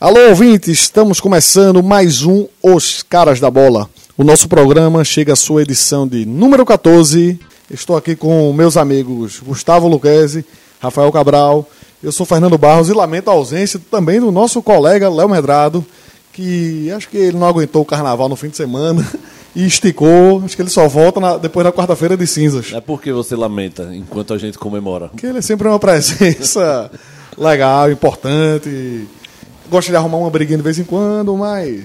Alô, ouvintes, estamos começando mais um Os Caras da Bola. O nosso programa chega à sua edição de número 14. Estou aqui com meus amigos Gustavo Luquezzi, Rafael Cabral, eu sou Fernando Barros e lamento a ausência também do nosso colega Léo Medrado, que acho que ele não aguentou o carnaval no fim de semana e esticou. Acho que ele só volta na- depois da quarta-feira de cinzas. É porque você lamenta enquanto a gente comemora. Porque ele é sempre uma presença legal, importante. Gosta de arrumar uma briguinha de vez em quando, mas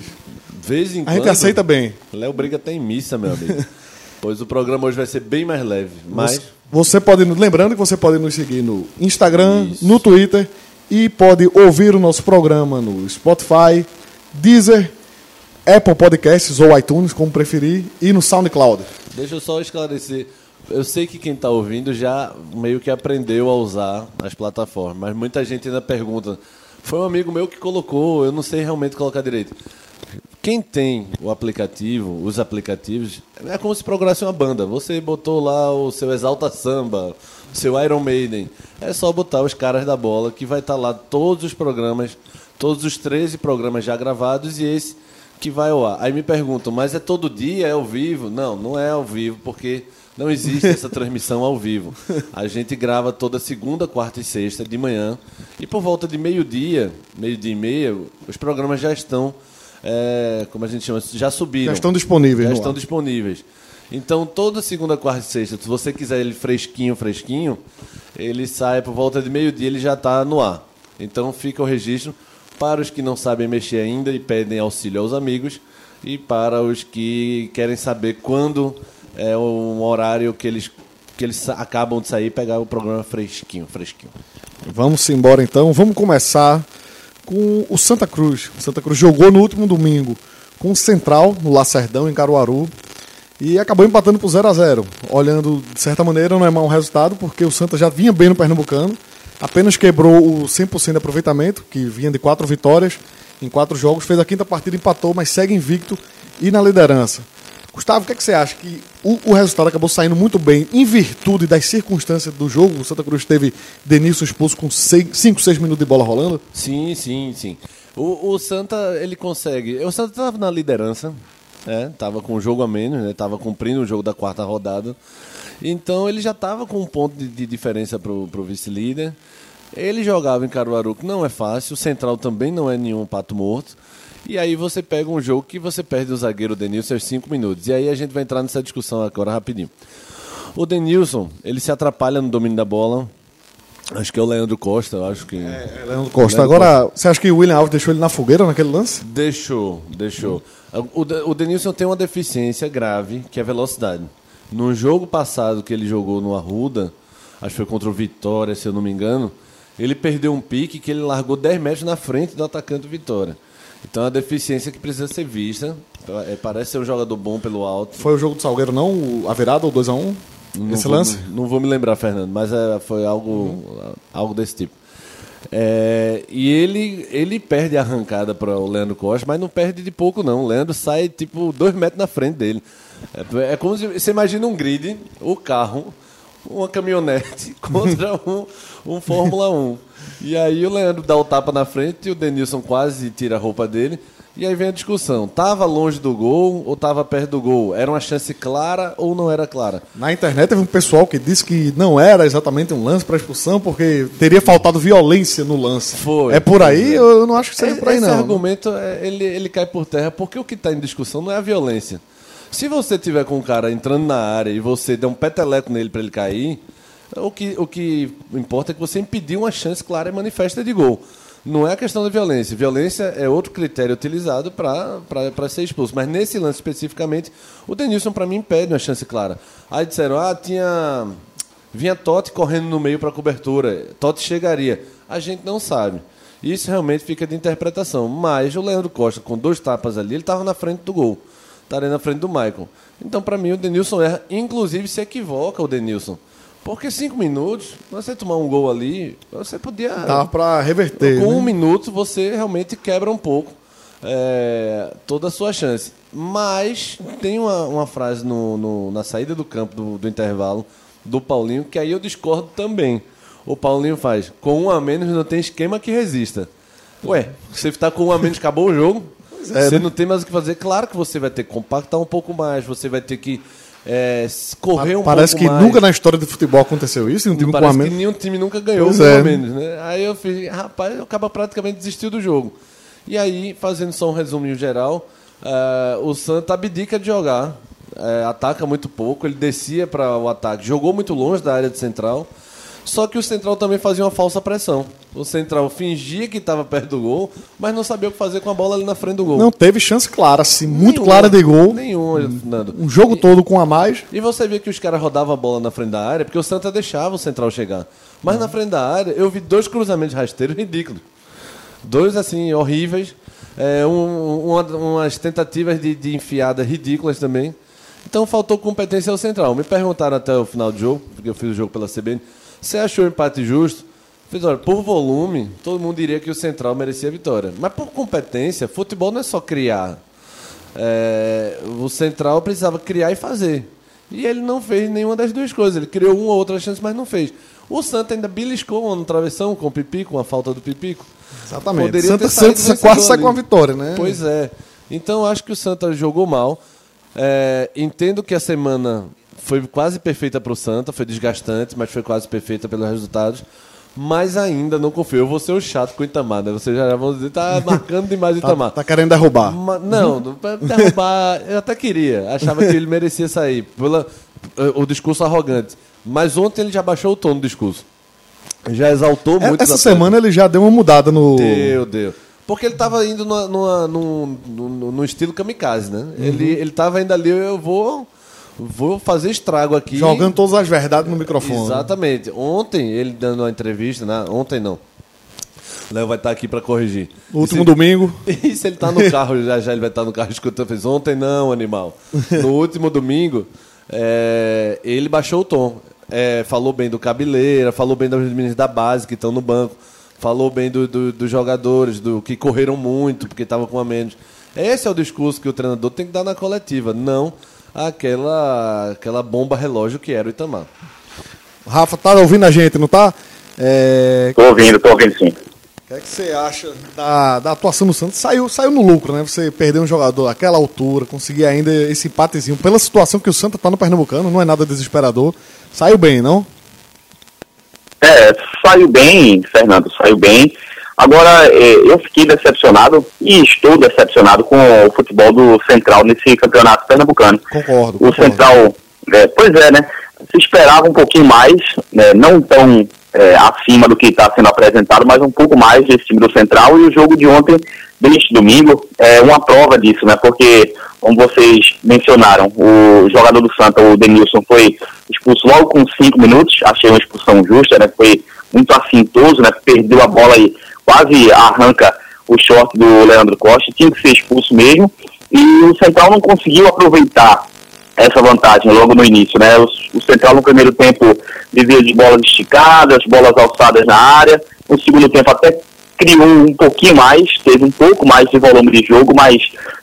vez em a quando. gente aceita bem. Léo briga até em missa, meu amigo. pois o programa hoje vai ser bem mais leve. Mas Você pode, lembrando que você pode nos seguir no Instagram, Isso. no Twitter e pode ouvir o nosso programa no Spotify, Deezer, Apple Podcasts ou iTunes, como preferir, e no SoundCloud. deixa eu só esclarecer. Eu sei que quem está ouvindo já meio que aprendeu a usar as plataformas, mas muita gente ainda pergunta. Foi um amigo meu que colocou, eu não sei realmente colocar direito. Quem tem o aplicativo, os aplicativos, é como se procurasse uma banda. Você botou lá o seu Exalta Samba, o seu Iron Maiden. É só botar os caras da bola que vai estar lá todos os programas, todos os 13 programas já gravados e esse que vai ao ar. Aí me perguntam, mas é todo dia, é ao vivo? Não, não é ao vivo, porque não existe essa transmissão ao vivo. A gente grava toda segunda, quarta e sexta de manhã. E por volta de meio-dia, meio-dia e meia, os programas já estão, é, como a gente chama, já subiram. Já estão disponíveis Já estão ar. disponíveis. Então, toda segunda, quarta e sexta, se você quiser ele fresquinho, fresquinho, ele sai por volta de meio-dia, ele já está no ar. Então, fica o registro para os que não sabem mexer ainda e pedem auxílio aos amigos e para os que querem saber quando é um horário que eles, que eles acabam de sair e pegar o programa fresquinho, fresquinho. Vamos embora então. Vamos começar com o Santa Cruz. O Santa Cruz jogou no último domingo com o Central, no Lacerdão, em Caruaru. E acabou empatando por 0 a 0 Olhando, de certa maneira, não é mau resultado, porque o Santa já vinha bem no Pernambucano. Apenas quebrou o 100% de aproveitamento, que vinha de quatro vitórias em quatro jogos. Fez a quinta partida, empatou, mas segue invicto e na liderança. Gustavo, o que, é que você acha? Que o, o resultado acabou saindo muito bem em virtude das circunstâncias do jogo? O Santa Cruz teve Denilson expulso com 5, 6 minutos de bola rolando? Sim, sim, sim. O, o Santa, ele consegue. O Santa estava na liderança, né? Tava com o jogo a menos, né? Tava cumprindo o jogo da quarta rodada. Então ele já estava com um ponto de, de diferença pro, pro vice-líder. Ele jogava em Caruaru, que não é fácil. O Central também não é nenhum pato morto. E aí você pega um jogo que você perde o zagueiro Denilson aos 5 minutos. E aí a gente vai entrar nessa discussão agora rapidinho. O Denilson, ele se atrapalha no domínio da bola. Acho que é o Leandro Costa, eu acho que. Leandro Costa. Agora, você acha que o William Alves deixou ele na fogueira naquele lance? Deixou, deixou. O, o Denilson tem uma deficiência grave, que é a velocidade. No jogo passado que ele jogou no Arruda, acho que foi contra o Vitória, se eu não me engano, ele perdeu um pique que ele largou 10 metros na frente do atacante do Vitória. Então é uma deficiência que precisa ser vista. É, parece ser um jogador bom pelo alto. Foi o jogo do Salgueiro, não? A virada, o 2x1? Não Esse vou, lance? Não, não vou me lembrar, Fernando, mas é, foi algo, algo desse tipo. É, e ele, ele perde a arrancada para o Leandro Costa, mas não perde de pouco, não. O Leandro sai tipo dois metros na frente dele. É, é como se você imagina um grid, o carro, uma caminhonete contra um, um Fórmula 1. E aí o Leandro dá o tapa na frente e o Denilson quase tira a roupa dele. E aí vem a discussão: tava longe do gol ou tava perto do gol? Era uma chance clara ou não era clara? Na internet teve um pessoal que disse que não era exatamente um lance para expulsão, porque teria faltado violência no lance. Foi. É por aí? Eu não acho que seja por aí, Esse não. argumento é, ele, ele cai por terra porque o que está em discussão não é a violência. Se você tiver com um cara entrando na área e você der um peteleco nele para ele cair, o que, o que importa é que você impediu uma chance clara e manifesta de gol. Não é a questão da violência. Violência é outro critério utilizado para ser expulso. Mas nesse lance especificamente, o Denilson, para mim, impede uma chance clara. Aí disseram, ah, tinha. Vinha Totti correndo no meio para cobertura. Totti chegaria. A gente não sabe. Isso realmente fica de interpretação. Mas o Leandro Costa, com dois tapas ali, ele estava na frente do gol. estaria na frente do Michael. Então, para mim, o Denilson erra, inclusive se equivoca o Denilson. Porque cinco minutos, você tomar um gol ali, você podia. Dá pra reverter. Com né? um minuto, você realmente quebra um pouco é, toda a sua chance. Mas tem uma, uma frase no, no- na saída do campo do, do intervalo do Paulinho que aí eu discordo também. O Paulinho faz: com um a menos não tem esquema que resista. Ué, você está com um a menos, acabou o jogo. é, você né? não tem mais o que fazer. Claro que você vai ter que compactar um pouco mais, você vai ter que é, correr um Parece que mais. nunca na história do futebol aconteceu isso, um time com a Parece que menos. nenhum time nunca ganhou Pois um é. menos, né? Aí eu fiz, rapaz, eu acaba praticamente desistiu do jogo. E aí, fazendo só um resuminho geral, eh, o Santa abdica de jogar, eh, ataca muito pouco, ele descia para o ataque, jogou muito longe da área de central. Só que o central também fazia uma falsa pressão. O central fingia que estava perto do gol, mas não sabia o que fazer com a bola ali na frente do gol. Não teve chance clara, assim, muito Nenhuma. clara de gol. Nenhuma, Nando. Um jogo todo com a mais. E você via que os caras rodavam a bola na frente da área, porque o Santa deixava o central chegar. Mas na frente da área, eu vi dois cruzamentos rasteiros ridículos. Dois, assim, horríveis. É, um- uma- umas tentativas de, de enfiada ridículas também. Então faltou competência ao central. Me perguntaram até o final do jogo, porque eu fiz o jogo pela CBN, você achou o empate justo? Fiz, olha, por volume, todo mundo diria que o central merecia a vitória. Mas por competência, futebol não é só criar. É, o central precisava criar e fazer. E ele não fez nenhuma das duas coisas. Ele criou uma ou outra chance, mas não fez. O Santa ainda beliscou uma no travessão com o Pipico, com a falta do Pipico. Exatamente. Poderia Santa Santa quase sai com a vitória, né? Pois é. Então eu acho que o Santa jogou mal. É, entendo que a semana foi quase perfeita para o Santa, foi desgastante, mas foi quase perfeita pelos resultados. Mas ainda não confio. Eu vou ser o chato com o Itamar, né? Vocês já vão dizer, tá marcando demais o Tá, Itamar. tá querendo derrubar. Ma- não, pra derrubar, eu até queria. Achava que ele merecia sair. Pela, eh, o discurso arrogante. Mas ontem ele já baixou o tom do discurso. Já exaltou É, muito. Essa semana ele já deu uma mudada no. Deu, deu. Porque ele tava indo numa, numa- num, num- num estilo kamikaze, né? Uhum. Ele, ele tava ainda ali, eu vou, vou fazer estrago aqui. Jogando todas as verdades no microfone. Exatamente. Ontem, ele dando uma entrevista, né? ontem não. Léo vai estar aqui para corrigir. Último E se- domingo. e se ele tá no carro, já já ele vai estar no carro escutando, fez ontem não, animal. No último domingo, é, ele baixou o tom. É, falou bem do Cabeleira, falou bem dos meninos da base que estão no banco, falou bem do- do- dos jogadores, do que correram muito, porque estavam com a menos. Esse é o discurso que o treinador tem que dar na coletiva, não aquela, aquela bomba relógio que era o Itamar. Rafa, tá ouvindo a gente, não tá? É, Tô ouvindo, tô ouvindo sim. O que é que você acha da, da atuação do Santos? Saiu, saiu no lucro, né? Você perdeu um jogador àquela altura, conseguir ainda esse empatezinho. Pela situação que o Santos tá no Pernambucano, não é nada desesperador. Saiu bem, não? É, saiu bem, Fernando, saiu bem. Agora, é, eu fiquei decepcionado e estou decepcionado com o futebol do Central nesse campeonato pernambucano. Concordo. O concordo. Central, é, pois é, né? Se esperava um pouquinho mais, né, não tão é, acima do que está sendo apresentado, mas um pouco mais desse time do Central. E o jogo de ontem, deste domingo, é uma prova disso, né? Porque, como vocês mencionaram, o jogador do Santa, o Denilson, foi expulso logo com cinco minutos. Achei uma expulsão justa, né? Foi muito assintoso, né? Perdeu a bola e quase arranca o short do Leandro Costa. Tinha que ser expulso mesmo. E o Central não conseguiu aproveitar essa vantagem logo no início, né? O, o Central no primeiro tempo vivia de bolas esticadas, bolas alçadas na área. No segundo tempo até criou um pouquinho mais, teve um pouco mais de volume de jogo, mas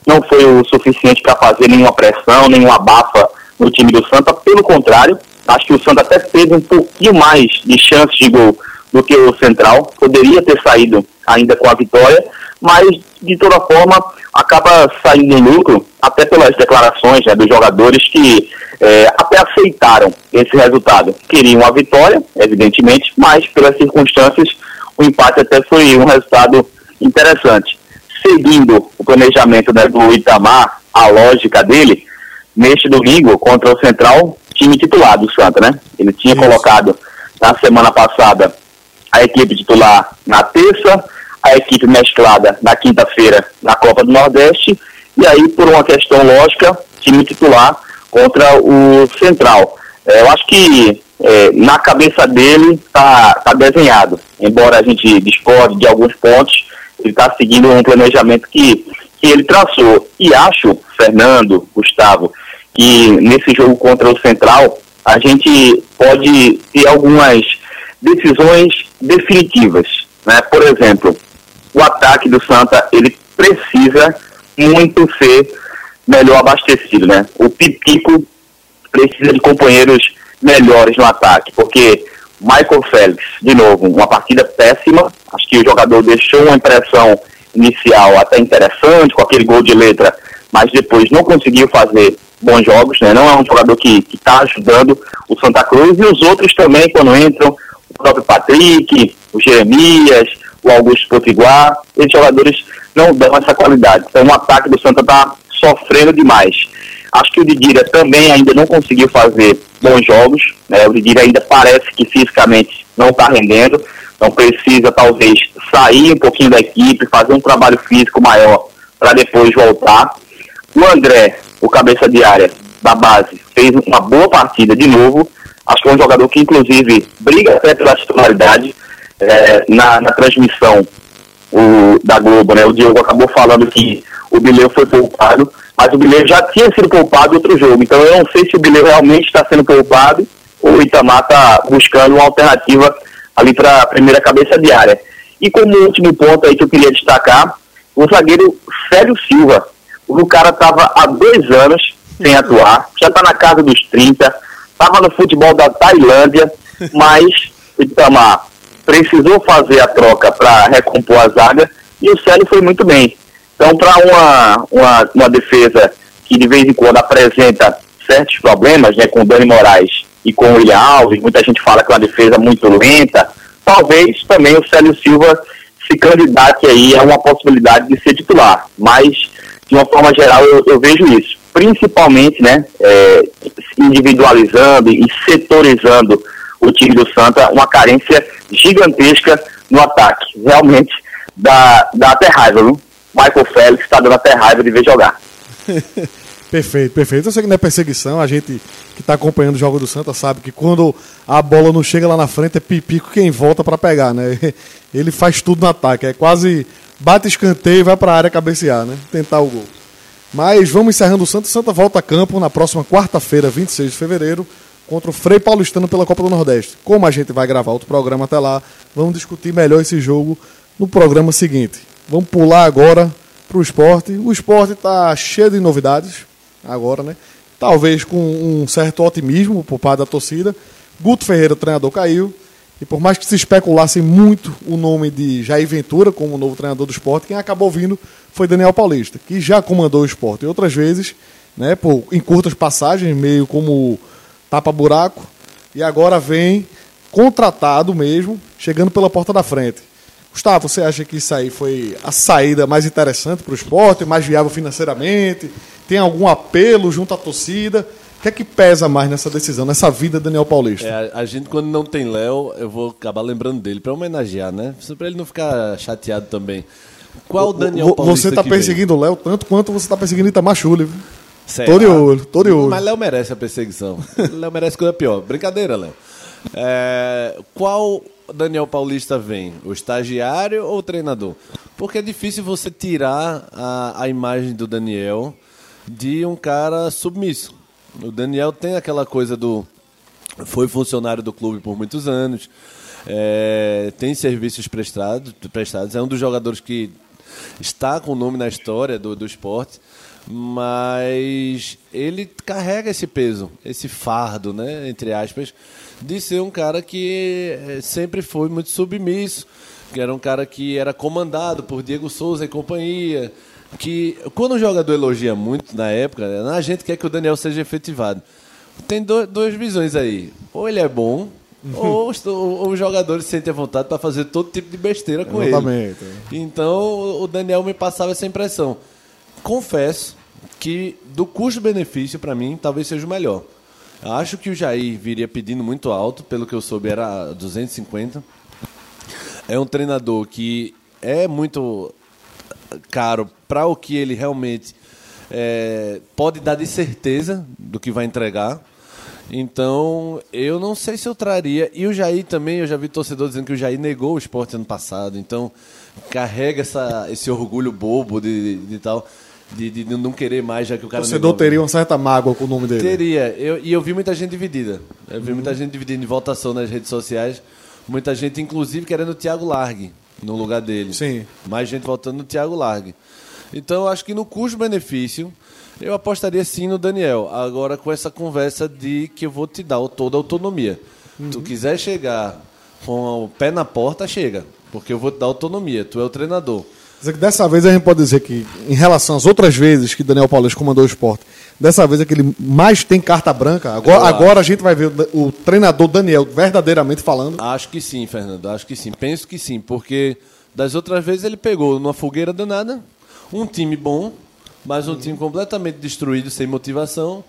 não foi o suficiente para fazer nenhuma pressão, nenhuma abafa no time do Santa. Pelo contrário, acho que o Santa até teve um pouquinho mais de chance de gol do que o Central. Poderia ter saído ainda com a vitória, mas de toda forma acaba saindo em lucro, até pelas declarações né, dos jogadores que eh, até aceitaram esse resultado. Queriam a vitória, evidentemente, mas pelas circunstâncias o empate até foi um resultado interessante. Seguindo o planejamento né, do Itamar, a lógica dele, neste domingo contra o Central, time titular do Santa, né? Ele tinha colocado na semana passada a equipe titular na terça, a equipe mesclada na quinta-feira na Copa do Nordeste, e aí, por uma questão lógica, time titular contra o Central. É, eu acho que é, na cabeça dele está tá desenhado, embora a gente discorde de alguns pontos, ele está seguindo um planejamento que, que ele traçou. E acho, Fernando, Gustavo, que nesse jogo contra o Central, a gente pode ter algumas decisões definitivas. Né? Por exemplo, o ataque do Santa, ele precisa muito ser melhor abastecido. Né? O Pipico precisa de companheiros melhores no ataque, porque Michael Félix, de novo, uma partida péssima. Acho que o jogador deixou uma impressão inicial até interessante, com aquele gol de letra, mas depois não conseguiu fazer bons jogos, né? Não é um jogador que está ajudando o Santa Cruz e os outros também, quando entram, próprio Patrick, o Jeremias, o Augusto Potiguar, esses jogadores não dão essa qualidade. Então o ataque do Santa está sofrendo demais. Acho que o Didira também ainda não conseguiu fazer bons jogos. Né? O Didira ainda parece que fisicamente não está rendendo. Então precisa talvez sair um pouquinho da equipe, fazer um trabalho físico maior para depois voltar. O André, o cabeça de área da base, fez uma boa partida de novo. Acho que é um jogador que inclusive briga até pela titularidade. É, na, na transmissão o, da Globo, né? O Diogo acabou falando que o Bileu foi poupado mas o Bilheiro já tinha sido poupado em outro jogo. Então eu não sei se o Bilheiro realmente está sendo poupado ou o Itamar está buscando uma alternativa ali para a primeira cabeça de área. E como último ponto aí que eu queria destacar, o zagueiro Célio Silva. O cara estava há dois anos sem atuar, já está na casa dos 30, estava no futebol da Tailândia, mas o Itamar precisou fazer a troca para recompor a zaga e o Célio foi muito bem. Então, para uma, uma, uma defesa que de vez em quando apresenta certos problemas, né, com o Dani Moraes e com o William Alves, muita gente fala que é uma defesa muito lenta, talvez também o Célio Silva se candidate aí a uma possibilidade de ser titular, mas de uma forma geral eu, eu vejo isso, principalmente, né, é, individualizando e setorizando o time do Santa, uma carência gigantesca no ataque, realmente dá, dá até raiva, viu? Michael Félix está dando até raiva de ver jogar. perfeito, perfeito. Eu sei que não é perseguição, a gente que está acompanhando o jogo do Santa sabe que quando a bola não chega lá na frente é Pipico quem volta para pegar, né? Ele faz tudo no ataque, é quase bate escanteio vai para a área cabecear, né? Tentar o gol. Mas vamos encerrando o Santa. Santa volta a campo na próxima quarta-feira, 26 de fevereiro, contra o Frei Paulistano pela Copa do Nordeste. Como a gente vai gravar outro programa até lá, vamos discutir melhor esse jogo no programa seguinte. Vamos pular agora para o esporte. O esporte está cheio de novidades agora, né? Talvez com um certo otimismo por parte da torcida. Guto Ferreira, treinador, caiu. E por mais que se especulasse muito o nome de Jair Ventura como novo treinador do esporte, quem acabou vindo foi Daniel Paulista, que já comandou o esporte outras vezes, né, por, em curtas passagens, meio como tapa-buraco, e agora vem contratado mesmo, chegando pela porta da frente. Gustavo, você acha que isso aí foi a saída mais interessante para o esporte, mais viável financeiramente? Tem algum apelo junto à torcida? O que é que pesa mais nessa decisão, nessa vida do Daniel Paulista? É, a gente, quando não tem Léo, eu vou acabar lembrando dele, para homenagear, né? Para ele não ficar chateado também. Qual o Daniel Paulista? Você está perseguindo o Léo tanto quanto você está perseguindo Itamar Chule. Tô de olho, tô de olho. Mas Léo merece a perseguição. Léo merece coisa pior. Brincadeira, Léo. É, qual Daniel Paulista vem? O estagiário ou o treinador? Porque é difícil você tirar a, a imagem do Daniel de um cara submisso. O Daniel tem aquela coisa do. Foi funcionário do clube por muitos anos, é, tem serviços prestados, prestados, é um dos jogadores que está com o nome na história do, do esporte, mas ele carrega esse peso, esse fardo, né, entre aspas, de ser um cara que eh, sempre foi muito submisso, que era um cara que era comandado por Diego Souza e companhia, que quando o jogador elogia muito na época, a gente quer que o Daniel seja efetivado. Tem do, duas visões aí. Ou ele é bom, ou, ou, os jogadores sentem a vontade para fazer todo tipo de besteira com Exatamente. ele. Então o Daniel me passava essa impressão. Confesso que do custo-benefício, para mim, talvez seja o melhor. Acho que o Jair viria pedindo muito alto, pelo que eu soube era 250. É um treinador que é muito caro para o que ele realmente é, pode dar de certeza do que vai entregar. Então, eu não sei se eu traria. E o Jair também, eu já vi torcedor dizendo que o Jair negou o esporte ano passado. Então, carrega essa, esse orgulho bobo de, de, de tal, de, de não querer mais, já que o O cara torcedor negou. teria uma certa mágoa com o nome dele. Teria. Eu, e eu vi muita gente dividida. Eu vi Uhum. muita gente dividida em votação nas redes sociais. Muita gente, inclusive, querendo o Thiago Largue no lugar dele. Sim. Mais gente votando no Thiago Largue. Então, eu acho que no custo-benefício, eu apostaria sim no Daniel. Agora, com essa conversa de que eu vou te dar toda a autonomia. Tu Uhum. quiser chegar com o pé na porta, chega. Porque eu vou te dar autonomia. Tu é o treinador. Dizer que dessa vez a gente pode dizer que, em relação às outras vezes que Daniel Paulista comandou o esporte, dessa vez é que ele mais tem carta branca. Agora, agora a gente vai ver o, o treinador Daniel verdadeiramente falando. Acho que sim, Fernando. Acho que sim. Penso que sim, porque das outras vezes ele pegou numa fogueira danada um time bom, mas um time completamente destruído, sem motivação,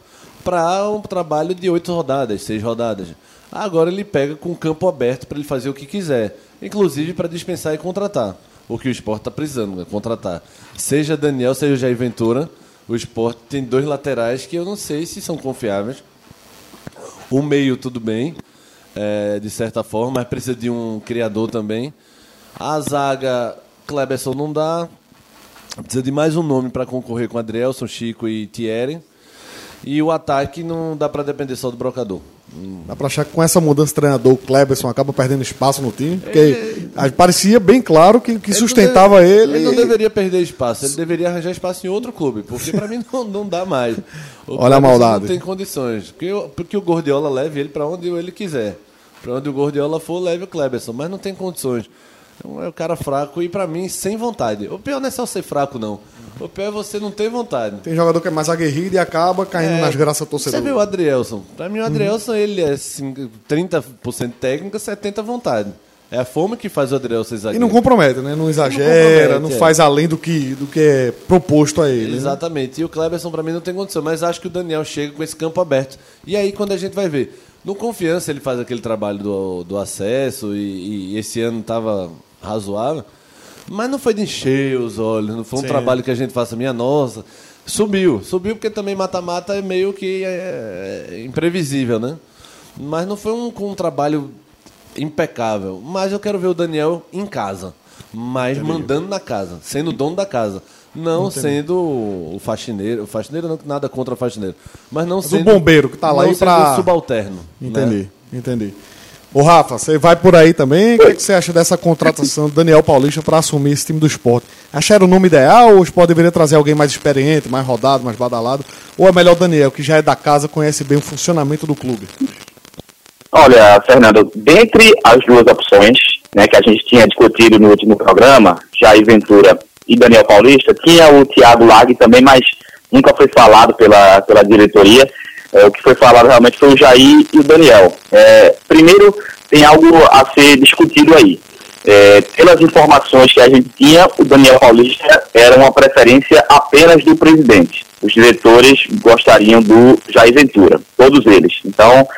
para um trabalho de oito rodadas, seis rodadas. Agora ele pega com o campo aberto para ele fazer o que quiser, inclusive para dispensar e contratar. O que o esporte está precisando, é contratar. Seja Daniel, seja Jair Ventura, o esporte tem dois laterais que eu não sei se são confiáveis. O meio, tudo bem, é, de certa forma, mas precisa de um criador também. A zaga, Kleberson não dá. Precisa de mais um nome para concorrer com Adrielson, Chico e Thierry. E o ataque não dá para depender só do brocador. Dá pra achar que com essa mudança de treinador, o Kleberson acaba perdendo espaço no time. Porque a- parecia bem claro que, que sustentava Ele não ele. deve- Ele não deveria perder espaço, ele deveria arranjar espaço em outro clube, porque para mim não, não dá mais. O Olha a maldade. Não tem condições. Porque, o- porque o Gordiola leve ele para onde ele quiser. Para onde o Gordiola for, leve o Kleberson, mas não tem condições. Então, é o cara fraco e para mim sem vontade. O pior não é só ser fraco, não. O pior é você não ter vontade. Tem jogador que é mais aguerrido e acaba caindo É, nas graças do Você torcedor. vê o Adrielson. Pra mim, o Adrielson, ele é assim, 30% técnica, 70% vontade. É a fome que faz o Adrielson E exagerar. não compromete, né? Não exagera, não, compromete, é. faz além do que, do que é proposto a ele. né? Exatamente. E o Kleberson, pra mim, não tem condição. Mas acho que o Daniel chega com esse campo aberto. E aí, quando a gente vai ver. No Confiança, ele faz aquele trabalho do, do acesso. E, e esse ano tava razoável. Mas não foi de encher os olhos. Não foi um Sim. trabalho que a gente faça, minha nossa. Subiu. Subiu porque também mata-mata é meio que é, imprevisível, né? Mas não foi um, com um trabalho impecável. Mas eu quero ver o Daniel em casa. Mas mandando na casa, sendo dono da casa. Não sendo o faxineiro. O faxineiro não nada contra o faxineiro. Mas não o sendo. bombeiro que tá lá não aí sendo pra- subalterno. Entendi, né? entendi. Ô Rafa, você vai por aí também. O que, é que você acha dessa contratação do Daniel Paulista para assumir esse time do esporte? Acharam o nome ideal ou o esporte deveria trazer alguém mais experiente, mais rodado, mais badalado? Ou é melhor o Daniel, que já é da casa, conhece bem o funcionamento do clube? Olha, Fernando, dentre as duas opções né, que a gente tinha discutido no último programa, Jair Ventura e Daniel Paulista, tinha o Thiago Lag também, mas nunca foi falado pela, pela diretoria. É, o que foi falado realmente foi o Jair e o Daniel. É, primeiro, tem algo a ser discutido aí. É, pelas informações que a gente tinha, o Daniel Paulista era uma preferência apenas do presidente. Os diretores gostariam do Jair Ventura, todos eles. Então,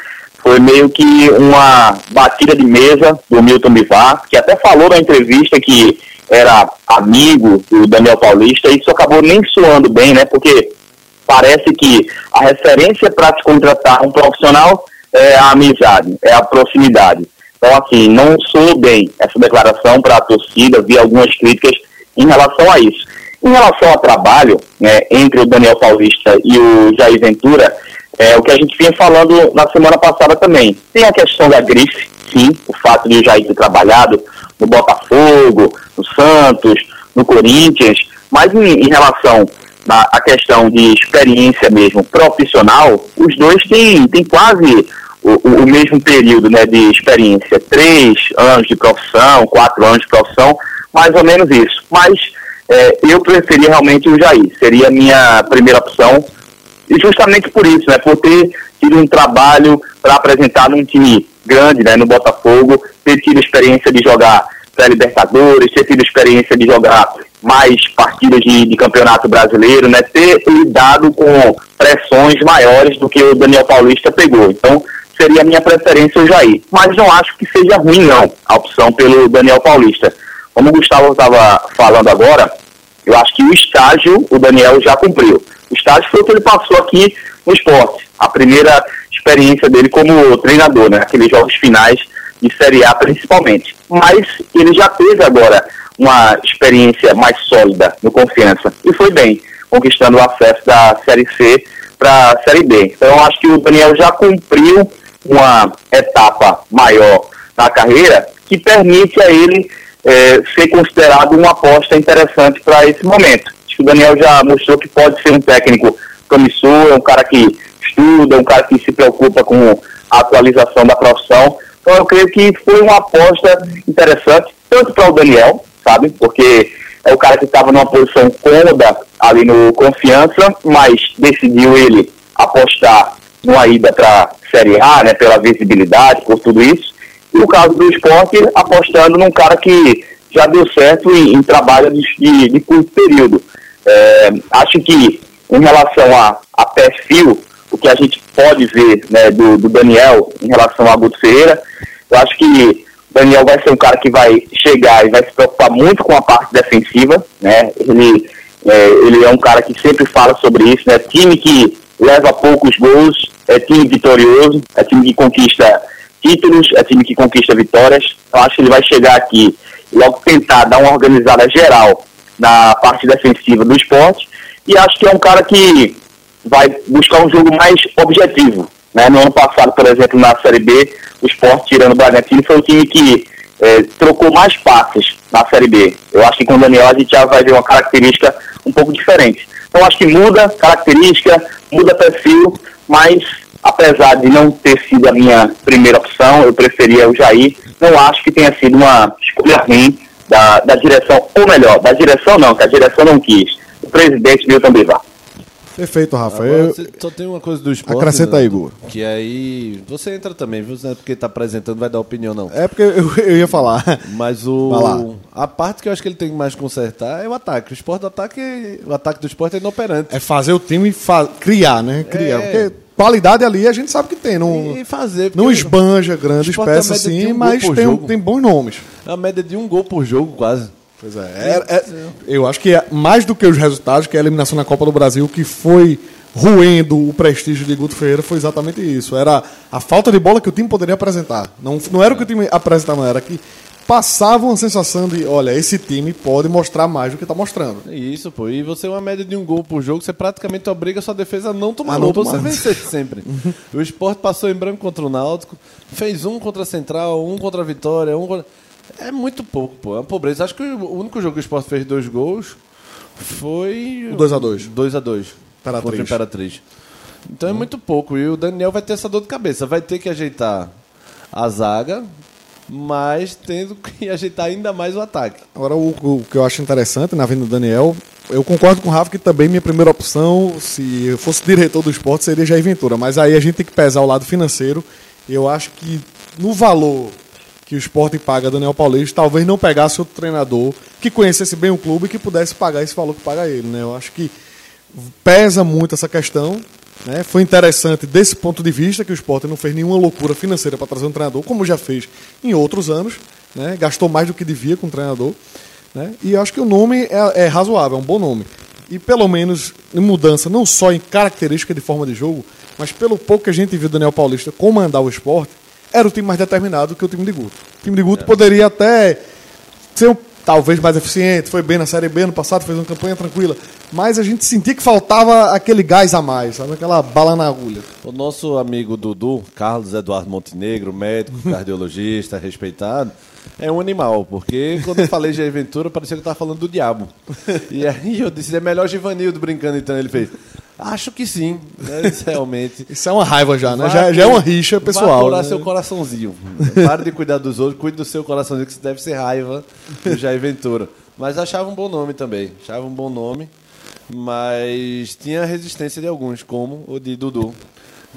foi meio que uma batida de mesa do Milton Bivar, que até falou na entrevista que era amigo do Daniel Paulista, e isso acabou nem soando bem, né? Porque parece que a referência para se contratar um profissional é a amizade, é a proximidade. Então, assim, não soou bem essa declaração para a torcida, vi algumas críticas em relação a isso. Em relação ao trabalho né, entre o Daniel Paulista e o Jair Ventura, é o que a gente vinha falando na semana passada também. Tem a questão da grife, sim, o fato de o Jair ter trabalhado no Botafogo, no Santos, no Corinthians, mas em, em relação à questão de experiência mesmo profissional, os dois têm, têm quase o, o- o mesmo período né, de experiência, três anos de profissão, quatro anos de profissão, mais ou menos isso. Mas é, eu preferia realmente o Jair, seria a minha primeira opção, e justamente por isso, né, por ter tido um trabalho para apresentar num time grande, né, no Botafogo, ter tido experiência de jogar pré-libertadores, ter tido experiência de jogar mais partidas de, de campeonato brasileiro, né, ter lidado com pressões maiores do que o Daniel Paulista pegou. Então, seria a minha preferência o Jair. Mas não acho que seja ruim, não, a opção pelo Daniel Paulista. Como o Gustavo estava falando agora, eu acho que o estágio o Daniel já cumpriu. O estágio foi o que ele passou aqui no esporte. A primeira experiência dele como treinador, né? Aqueles jogos finais de Série A principalmente. Mas ele já teve agora uma experiência mais sólida no confiança. E foi bem, conquistando o acesso da Série C para a Série B. Então eu acho que o Daniel já cumpriu uma etapa maior na carreira que permite a ele é, ser considerado uma aposta interessante para esse momento. Acho que o Daniel já mostrou que pode ser um técnico promissor, é um cara que estuda, é um cara que se preocupa com a atualização da profissão. Então eu creio que foi uma aposta interessante, tanto para o Daniel, sabe? Porque é o cara que estava numa posição cômoda ali no confiança, mas decidiu ele apostar numa ida para Série A, né, pela visibilidade, por tudo isso. E o caso do esporte, apostando num cara que já deu certo em, em trabalho de, de, curto período. É, acho que em relação a, a perfil, o que a gente pode ver né, do, do Daniel em relação a Guto Ferreira, eu acho que Daniel vai ser um cara que vai chegar e vai se preocupar muito com a parte defensiva, né? Ele é, ele é um cara que sempre fala sobre isso, né? Time que leva poucos gols, é time vitorioso, é time que conquista títulos, é time que conquista vitórias. Eu acho que ele vai chegar aqui e logo tentar dar uma organizada geral na parte defensiva do esporte. E acho que é um cara que vai buscar um jogo mais objetivo. Né? No ano passado, por exemplo, na Série B, o esporte, tirando o Bragantino, foi o time que é, trocou mais passes na Série B. Eu acho que com o Daniel a gente já vai ver uma característica um pouco diferente. Então acho que muda característica, muda perfil, mas apesar de não ter sido a minha primeira opção, eu preferia o Jair. Não acho que tenha sido uma escolha ruim da, da direção, ou melhor, da direção não, que a direção não quis. O presidente Milton Bivar. Perfeito, Rafa. Agora, só tem uma coisa do esporte. Acrescenta aí, Igor. Que aí. Você entra também, viu? Não é porque tá apresentando, vai dar opinião, não. É porque eu, eu ia falar. Mas o. A parte que eu acho que ele tem que mais consertar é o ataque. O esporte do ataque. O ataque do esporte é inoperante. É fazer o time fa criar, né? Criar. É... Porque qualidade ali a gente sabe que tem. Não, e fazer. Não esbanja grandes peças assim, um mas tem, tem bons nomes. É a média de um gol por jogo, quase. Pois é. é, é eu acho que é mais do que os resultados, que é a eliminação na Copa do Brasil, que foi ruendo o prestígio de Guto Ferreira foi exatamente isso. Era a falta de bola que o time poderia apresentar. Não, não era o que o time apresentava, era que passava uma sensação de, olha, esse time pode mostrar mais do que está mostrando. Isso, pô. E você uma média de um gol por jogo, você praticamente obriga a sua defesa a não tomar gol, não você vencer sempre. o esporte passou em branco contra o Náutico, fez um contra a Central, um contra a Vitória, um contra... É muito pouco, pô. É uma pobreza. Acho que o único jogo que o Sport fez dois gols foi. 2x2. 2x2. Contra o Imperatriz. Então é muito pouco. E o Daniel vai ter essa dor de cabeça. Vai ter que ajeitar a zaga, mas tendo que ajeitar ainda mais o ataque. Agora, o, o que eu acho interessante na vinda do Daniel, eu concordo com o Rafa que também minha primeira opção, se eu fosse diretor do esporte, seria Jair Ventura. Mas aí a gente tem que pesar o lado financeiro. Eu acho que no valor que o esporte paga Daniel Paulista, talvez não pegasse outro treinador que conhecesse bem o clube e que pudesse pagar esse valor que paga ele. Né? Eu acho que pesa muito essa questão. Né? Foi interessante desse ponto de vista que o esporte não fez nenhuma loucura financeira para trazer um treinador, como já fez em outros anos. Né? Gastou mais do que devia com o treinador. Né? E acho que o nome é, é razoável, é um bom nome. E pelo menos em mudança, não só em característica de forma de jogo, mas pelo pouco que a gente viu Daniel Paulista comandar o esporte, era o time mais determinado que o time de Guto. O time de Guto é. poderia até ser um, talvez mais eficiente, foi bem na Série B no passado, fez uma campanha tranquila, mas a gente sentia que faltava aquele gás a mais, sabe? aquela bala na agulha. O nosso amigo Dudu, Carlos Eduardo Montenegro, médico, cardiologista, respeitado, é um animal, porque quando eu falei de aventura, parecia que eu estava falando do diabo. E aí eu disse, é melhor Givanildo brincando, então ele fez. Acho que sim, né, realmente. Isso é uma raiva já, né? Já, já, é uma rixa pessoal. Vai né? seu coraçãozinho. Pare de cuidar dos outros, cuide do seu coraçãozinho, que isso deve ser raiva do Jair Ventura. Mas achava um bom nome também. Achava um bom nome, mas tinha resistência de alguns, como o de Dudu,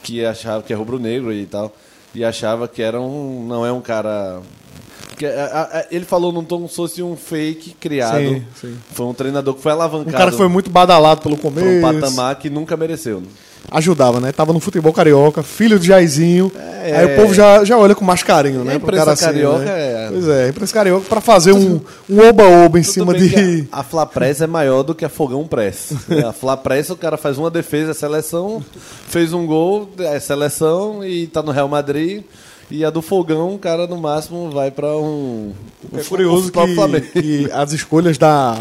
que achava que é rubro-negro e tal. E achava que era um, não é um cara ele falou num tom como se fosse um fake criado. Sim, sim. Foi um treinador que foi alavancado. Um cara que foi muito badalado pelo começo. um patamar que nunca mereceu. Né? Ajudava, né? Tava no futebol carioca, filho de Jairzinho. É, aí o povo já, já olha com mais carinho, né? A imprensa assim, carioca né? é. Pois é, a imprensa carioca pra fazer um, um oba-oba em cima de. A, a Fla Press é maior do que a Fogão Press. a Fla Press, o cara faz uma defesa, a seleção, fez um gol, é seleção e tá no Real Madrid E a do Fogão, o cara no máximo vai pra um. É curioso que, que as escolhas da.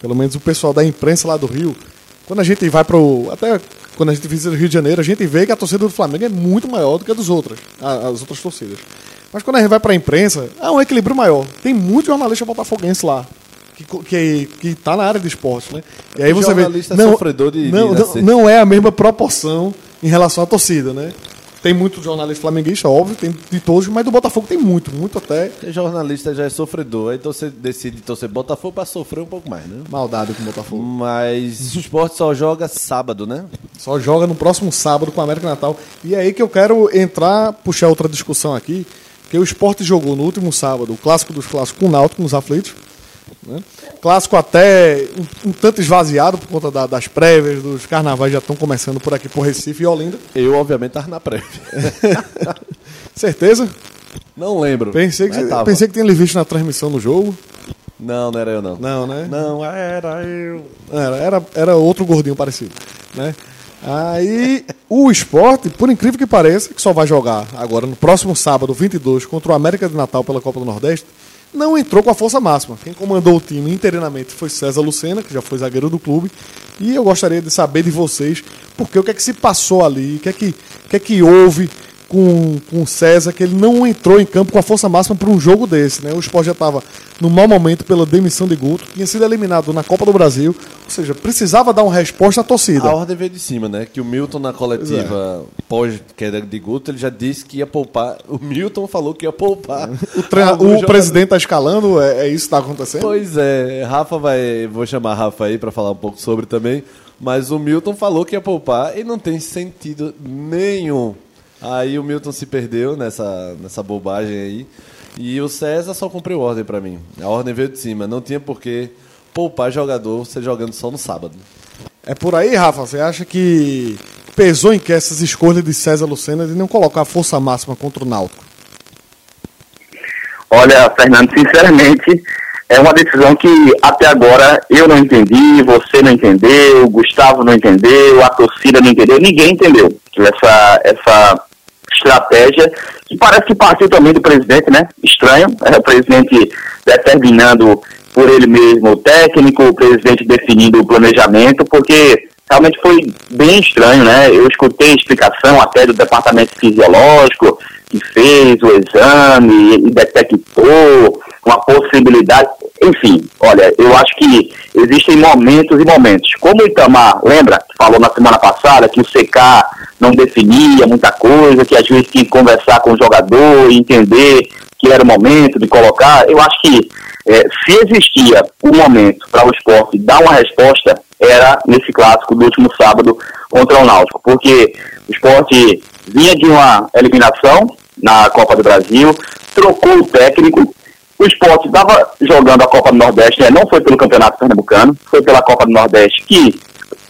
Pelo menos o pessoal da imprensa lá do Rio. Quando a gente vai pro. Até quando a gente visita o Rio de Janeiro, a gente vê que a torcida do Flamengo é muito maior do que a dos outras. a- As outras torcidas. Mas quando a gente vai pra imprensa, é um equilíbrio maior. Tem muito jornalista botafoguense lá. Que, que, que tá na área de esporte, né? E aí você vê. Jornalista é sofredor de- de não, não, nascer. não é a mesma proporção em relação à torcida, né? Tem muito jornalista flamenguista, óbvio, tem de todos, mas do Botafogo tem muito, muito até. O jornalista já é sofredor, aí você decide torcer Botafogo pra sofrer um pouco mais, né? Maldade com o Botafogo. Mas o esporte só joga sábado, né? Só joga no próximo sábado com a América Natal. E é aí que eu quero entrar, puxar outra discussão aqui, que o esporte jogou no último sábado o clássico dos clássicos com o Náutico nos aflitos. Né? Clássico até um, um tanto esvaziado por conta da- das prévias, dos carnavais já estão começando por aqui por Recife e Olinda. Eu, obviamente, tava na prévia. Certeza? Não lembro. Pensei que, mas tava. pensei que tinha lhe visto na transmissão do jogo. Não, não era eu, não. Não, né? Não, era eu. Era, era, era outro gordinho parecido, né? Aí o esporte, por incrível que pareça, que só vai jogar agora no próximo sábado, 22, contra o América de Natal pela Copa do Nordeste, não entrou com a força máxima. Quem comandou o time interinamente foi César Lucena, que já foi zagueiro do clube. E eu gostaria de saber de vocês porque o que é que se passou ali, o que é que, o que, é que houve com, com o César, que ele não entrou em campo com a força máxima para um jogo desse. Né? O esporte já estava no mau momento pela demissão de Guto, tinha sido eliminado na Copa do Brasil, ou seja, precisava dar uma resposta à torcida. A ordem veio de cima, né? Que o Milton na coletiva pós-queda de Guto, ele já disse que ia poupar. O Milton falou que ia poupar. O, treina- o presidente está escalando, é, é isso que está acontecendo? Pois é, Rafa vai. Vou chamar Rafa aí pra falar um pouco sobre também. Mas o Milton falou que ia poupar e não tem sentido nenhum. Aí o Milton se perdeu nessa, nessa bobagem aí. E o César só cumpriu ordem pra mim. A ordem veio de cima. Não tinha por que poupar jogador você jogando só no sábado. É por aí, Rafa? Você acha que pesou em que essas escolhas de César Lucena de não colocar a força máxima contra o Náutico? Olha, Fernando, sinceramente, é uma decisão que até agora eu não entendi, você não entendeu, o Gustavo não entendeu, a torcida não entendeu, ninguém entendeu essa, essa estratégia que parece que partiu também do presidente, né? Estranho, é o presidente determinando por ele mesmo o técnico, o presidente definindo o planejamento, porque realmente foi bem estranho, né? Eu escutei explicação até do departamento fisiológico, que fez o exame e detectou uma possibilidade. Enfim, olha, eu acho que existem momentos e momentos. Como o Itamar, lembra, falou na semana passada que o CK não definia muita coisa, que às vezes tinha que conversar com o jogador e entender que era o momento de colocar. Eu acho que eh, se existia um momento para o esporte dar uma resposta, era nesse clássico do último sábado contra o Náutico, porque o esporte vinha de uma eliminação na Copa do Brasil, trocou o técnico, o esporte estava jogando a Copa do Nordeste, né? não foi pelo Campeonato Pernambucano, foi pela Copa do Nordeste, que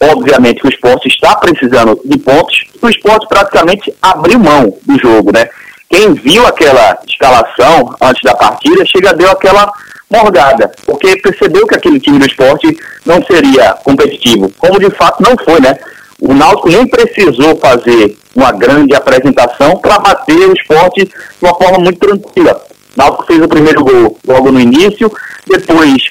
obviamente o esporte está precisando de pontos, o esporte praticamente abriu mão do jogo, né? Quem viu aquela escalação antes da partida, chega deu aquela morgada, porque percebeu que aquele time do esporte não seria competitivo, como de fato não foi, né? O Náutico nem precisou fazer uma grande apresentação para bater o esporte de uma forma muito tranquila. Náutico fez o primeiro gol logo no início, depois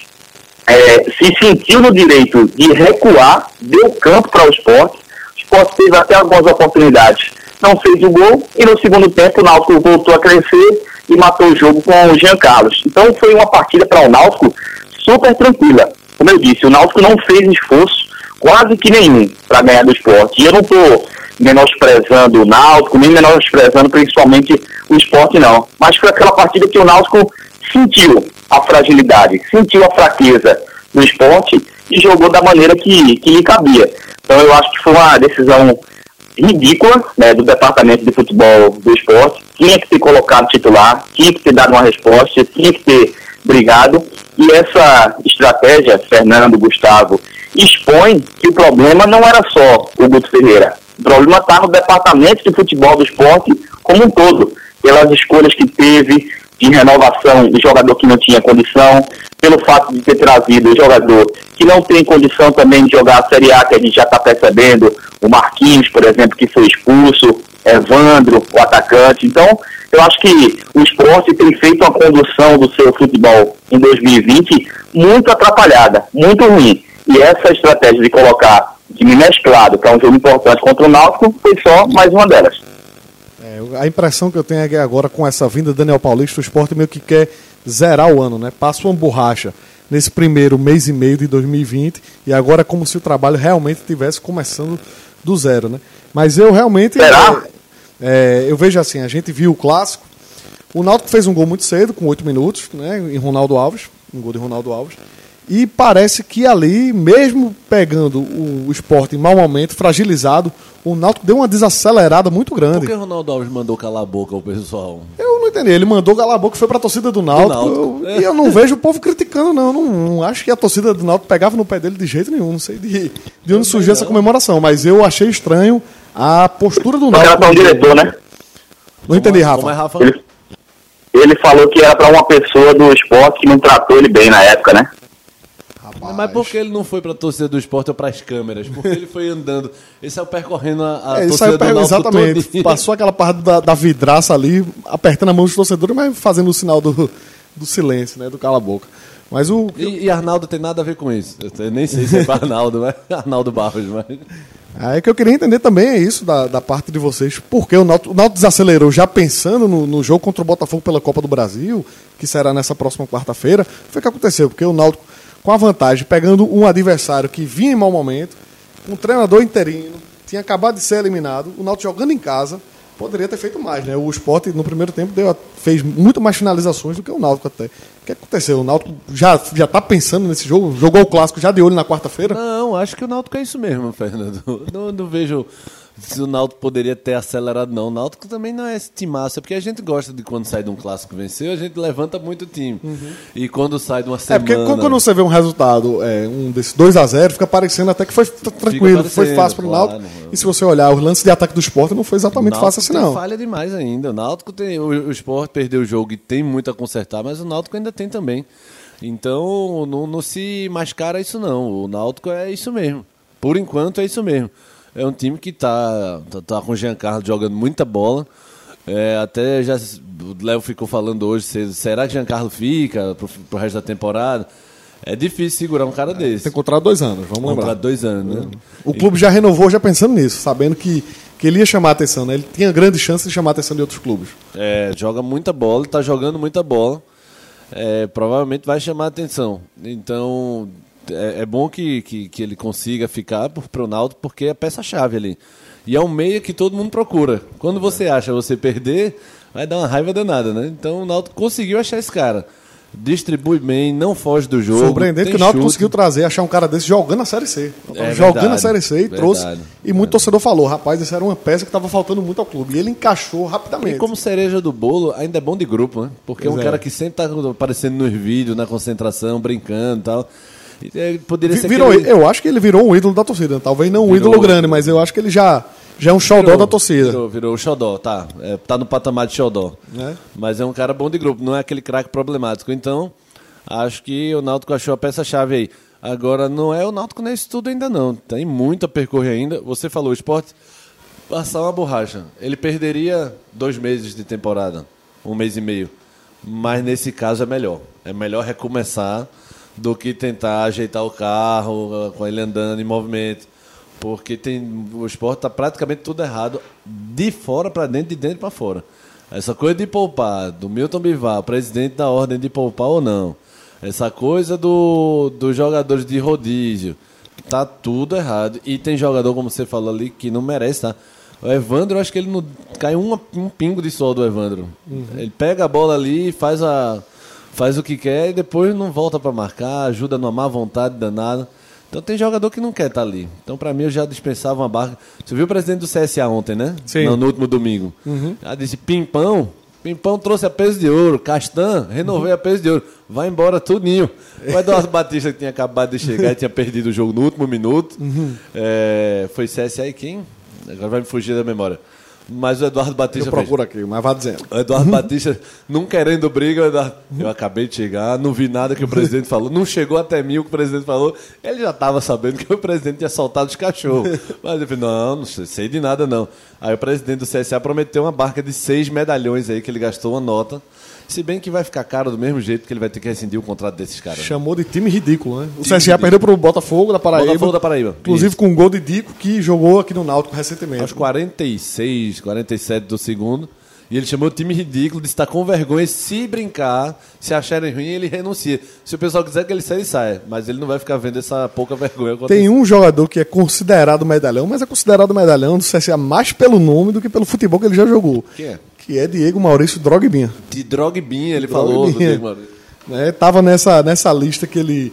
é, se sentiu no direito de recuar, deu campo para o esporte. O esporte teve até algumas oportunidades, não fez o gol, e no segundo tempo o Náutico voltou a crescer e matou o jogo com o Jean Carlos. Então foi uma partida para o Náutico super tranquila. Como eu disse, o Náutico não fez esforço quase que nenhum para ganhar do esporte. E eu não estou menosprezando o Náutico, nem menosprezando principalmente o esporte, não. Mas foi aquela partida que o Náutico sentiu a fragilidade, sentiu a fraqueza do esporte e jogou da maneira que, que lhe cabia. Então eu acho que foi uma decisão ridícula né, do departamento de futebol do esporte. Tinha que ter colocado titular, tinha que ter dado uma resposta, tinha que ter brigado. E essa estratégia, Fernando, Gustavo, expõe que o problema não era só o Guto Ferreira. O problema está no departamento de futebol do esporte como um todo, pelas escolhas que teve de renovação de jogador que não tinha condição, pelo fato de ter trazido jogador que não tem condição também de jogar a Série A, que a gente já está percebendo, o Marquinhos, por exemplo, que foi expulso, Evandro, o atacante. Então, eu acho que o esporte tem feito uma condução do seu futebol em 2020 muito atrapalhada, muito ruim. E essa estratégia de colocar time mesclado, que é um jogo importante contra o Náutico, foi só mais uma delas. É, a impressão que eu tenho é que agora, com essa vinda do Daniel Paulista, o esporte meio que quer zerar o ano, né? Passa uma borracha nesse primeiro mês e meio de 2020 e agora é como se o trabalho realmente estivesse começando do zero, né? Mas eu realmente. Será? É, eu vejo assim, a gente viu o clássico. O Náutico fez um gol muito cedo, com oito minutos, né? Em Ronaldo Alves, um gol de Ronaldo Alves. E parece que ali, mesmo pegando o, o esporte em mau momento, fragilizado, o Náutico deu uma desacelerada muito grande. Por que Ronaldo Alves mandou calar a boca ao pessoal? Eu não entendi. Ele mandou calar a boca e foi pra torcida do Náutico. Náutico, Eu- é. E eu não vejo o povo criticando, não. não. não acho que a torcida do Náutico pegava no pé dele de jeito nenhum. Não sei de, de onde surgiu essa comemoração, mas eu achei estranho a postura do Náutico. tá um diretor, né? Não entendi, Como é, Rafa. Rafa? Ele, ele falou que era para uma pessoa do esporte que não tratou ele bem na época, né? Rapaz. Mas por que ele não foi pra torcida do esporte ou pras câmeras? Porque ele foi andando. Ele saiu percorrendo a, a É, isso torcida eu do exatamente. todinha. Passou aquela parte da, da vidraça ali, apertando a mão dos torcedores, mas fazendo o sinal do, do silêncio, né? Do cala-boca. Mas o. E, e Arnaldo tem nada a ver com isso. Eu nem sei se é Arnaldo, mas Arnaldo Barros, mas. Aí que eu queria entender também é isso da, da parte de vocês. Porque o Náutico, o Náutico desacelerou já pensando no, no jogo contra o Botafogo pela Copa do Brasil, que será nessa próxima quarta-feira. Foi o que aconteceu, porque o Náutico, com a vantagem, pegando um adversário que vinha em mau momento, um treinador interino, tinha acabado de ser eliminado, o Náutico jogando em casa, poderia ter feito mais, né? O Sport no primeiro tempo deu, fez muito mais finalizações do que o Náutico até. O que aconteceu? O Náutico já, já tá pensando nesse jogo, jogou o clássico já de olho na quarta-feira? Não, acho que o Náutico é isso mesmo, Fernando. Não, não vejo se o Náutico poderia ter acelerado, não. O Náutico também não é esse timaço, é porque a gente gosta de quando sai de um clássico vencer, a gente levanta muito o time. E quando sai de uma É, semana... porque quando você vê um resultado, é, um desses 2x0, fica parecendo até que foi tranquilo, foi fácil pro claro. Náutico. E se você olhar os lances de ataque do esporte, não foi exatamente fácil assim, não. falha demais ainda. O Náutico tem. O, o Sport perdeu o jogo e tem muito a consertar, mas o Náutico ainda tem também. Então não, não se mascara isso não. O Náutico é isso mesmo. Por enquanto é isso mesmo. É um time que tá, tá, tá com o Giancarlo jogando muita bola. É, até já o Léo ficou falando hoje, se- será que Giancarlo fica pro, pro resto da temporada? É difícil segurar um cara desse. Tem contrato dois anos, vamos Contrato lembrar. dois anos, né? O clube já renovou já pensando nisso, sabendo que, que ele ia chamar a atenção, né? Ele tinha grande chance de chamar a atenção de outros clubes. É, joga muita bola, tá jogando muita bola. É, provavelmente vai chamar a atenção. Então, é, é bom que, que, que ele consiga ficar por, pro Náutico, porque é peça-chave ali. E é um meia que todo mundo procura. Quando você acha você perder, vai dar uma raiva danada, né? Então o Náutico conseguiu achar esse cara. Distribui bem, não foge do jogo. Surpreendente que o Náutico conseguiu trazer, achar um cara desse jogando a Série C. É jogando verdade, a Série C e verdade, trouxe. E muito verdade. torcedor falou, rapaz, isso era uma peça que estava faltando muito ao clube. E ele encaixou E rapidamente. como cereja do bolo, ainda é bom de grupo, né? Porque é um Pois é. cara que sempre tá aparecendo nos vídeos, na concentração, brincando e tal. É, poderia ser virou, Eu acho que ele virou um ídolo da torcida. Talvez não um Virou. ídolo grande, mas eu acho que ele já, já é um xodó Virou, da torcida. Virou, virou o xodó, tá. É, tá no patamar de xodó. Né? Mas é um cara bom de grupo, não é aquele craque problemático. Então, acho que o Náutico achou a peça-chave aí. Agora, não é o Náutico nesse tudo ainda não. Tem muito a percorrer ainda. Você falou, o esporte passar uma borracha. Ele perderia dois meses de temporada, um mês e meio. Mas nesse caso é melhor. É melhor recomeçar do que tentar ajeitar o carro com ele andando em movimento. Porque tem, o esporte está praticamente tudo errado, de fora para dentro, de dentro para fora. Essa coisa de poupar, do Milton Bivar, presidente da ordem de poupar ou não. Essa coisa do, dos jogadores de rodízio. Tá tudo errado. E tem jogador, como você falou ali, que não merece, tá? O Evandro, acho que ele não. Caiu uma- um pingo de sol do Evandro. Ele pega a bola ali, faz a. Faz o que quer e depois não volta para marcar, ajuda numa má vontade danada. Então tem jogador que não quer estar ali. Então para mim eu já dispensava uma barca. Você viu o presidente do CSA ontem, né? Sim. No, no último domingo. Já disse Pimpão. Pimpão trouxe a peso de ouro. Castan, renovei a peso de ouro. Vai embora tudinho. Vai dar umas Batista que tinha acabado de chegar e tinha perdido o jogo no último minuto. É, foi CSA e quem? Agora vai me fugir da memória. Mas o Eduardo Eu Batista fez. procuro aqui, mas vá dizendo. O Eduardo Batista, não querendo briga, Eduardo, eu acabei de chegar, não vi nada que o presidente falou, não chegou até mim o que o presidente falou, ele já estava sabendo que o presidente tinha soltado os cachorros. Mas eu falei, não, não sei, sei de nada não. Aí o presidente do CSA prometeu uma barca de seis medalhões aí, que ele gastou uma nota, se bem que vai ficar caro do mesmo jeito, que ele vai ter que rescindir o contrato desses caras. Chamou de time ridículo, né? O Time CSA ridículo. perdeu pro Botafogo da Paraíba. Botafogo da Paraíba. Inclusive Isso. com um gol de Dico, que jogou aqui no Náutico recentemente. Aos 46, 47 do segundo. E ele chamou o time ridículo, disse que tá com vergonha. Se brincar, se acharem ruim, ele renuncia. Se o pessoal quiser que ele saia, ele saia. Mas ele não vai ficar vendo essa pouca vergonha. Tem um jogador que é considerado medalhão, mas é considerado medalhão do CSA mais pelo nome do que pelo futebol que ele já jogou. Quem é? Que é Diego Maurício Drogbinha. De Drogbinha, ele falou. do Drogbinha. Diego Maurício. Né? Tava nessa, nessa lista que ele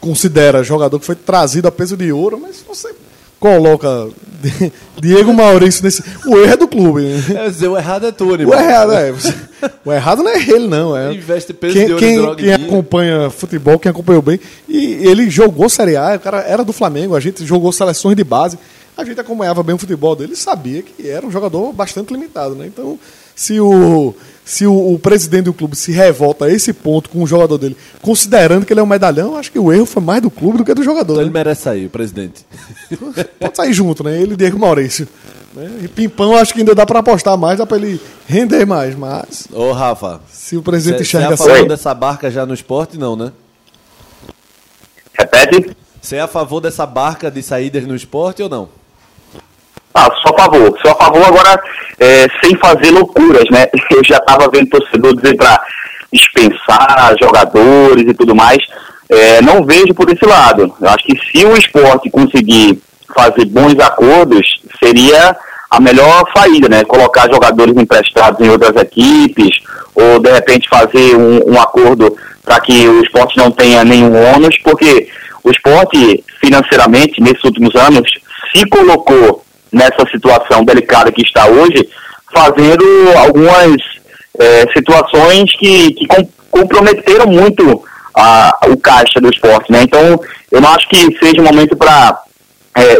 considera jogador que foi trazido a peso de ouro, mas você coloca Di- Diego Maurício nesse. O erro é do clube. Né? É dizer, o errado é tu, O errado, é, o errado não é ele, não. É Investe peso quem, de ouro quem, quem acompanha futebol, quem acompanhou bem. E ele jogou Série A, o cara era do Flamengo, a gente jogou seleções de base. A gente acompanhava bem o futebol dele e sabia que era um jogador bastante limitado, né? Então, se o, se o, o presidente do clube se revolta a esse ponto com o jogador dele, considerando que ele é um medalhão, acho que o erro foi mais do clube do que do jogador. Então ele né? merece sair, o presidente. Pode sair junto, né? Ele e Diego Maurício. né? E Pimpão, acho que ainda dá pra apostar mais, dá pra ele render mais. Mas Ô, Rafa, se o presidente você é enxerga a favor dessa barca já no esporte? Não, né? Repete? Você é a favor dessa barca de saídas no esporte ou não? Ah, só a favor. Só a favor agora, é, sem fazer loucuras, né? Eu já estava vendo torcedor dizer para dispensar jogadores e tudo mais. É, não vejo por esse lado. Eu acho que se o esporte conseguir fazer bons acordos, seria a melhor saída, né? Colocar jogadores emprestados em outras equipes, ou de repente fazer um, um acordo para que o esporte não tenha nenhum ônus, porque o esporte, financeiramente, nesses últimos anos, se colocou nessa situação delicada que está hoje, fazendo algumas eh, situações que, que com- comprometeram muito a- o caixa do esporte. Né? Então, eu não acho que seja um momento para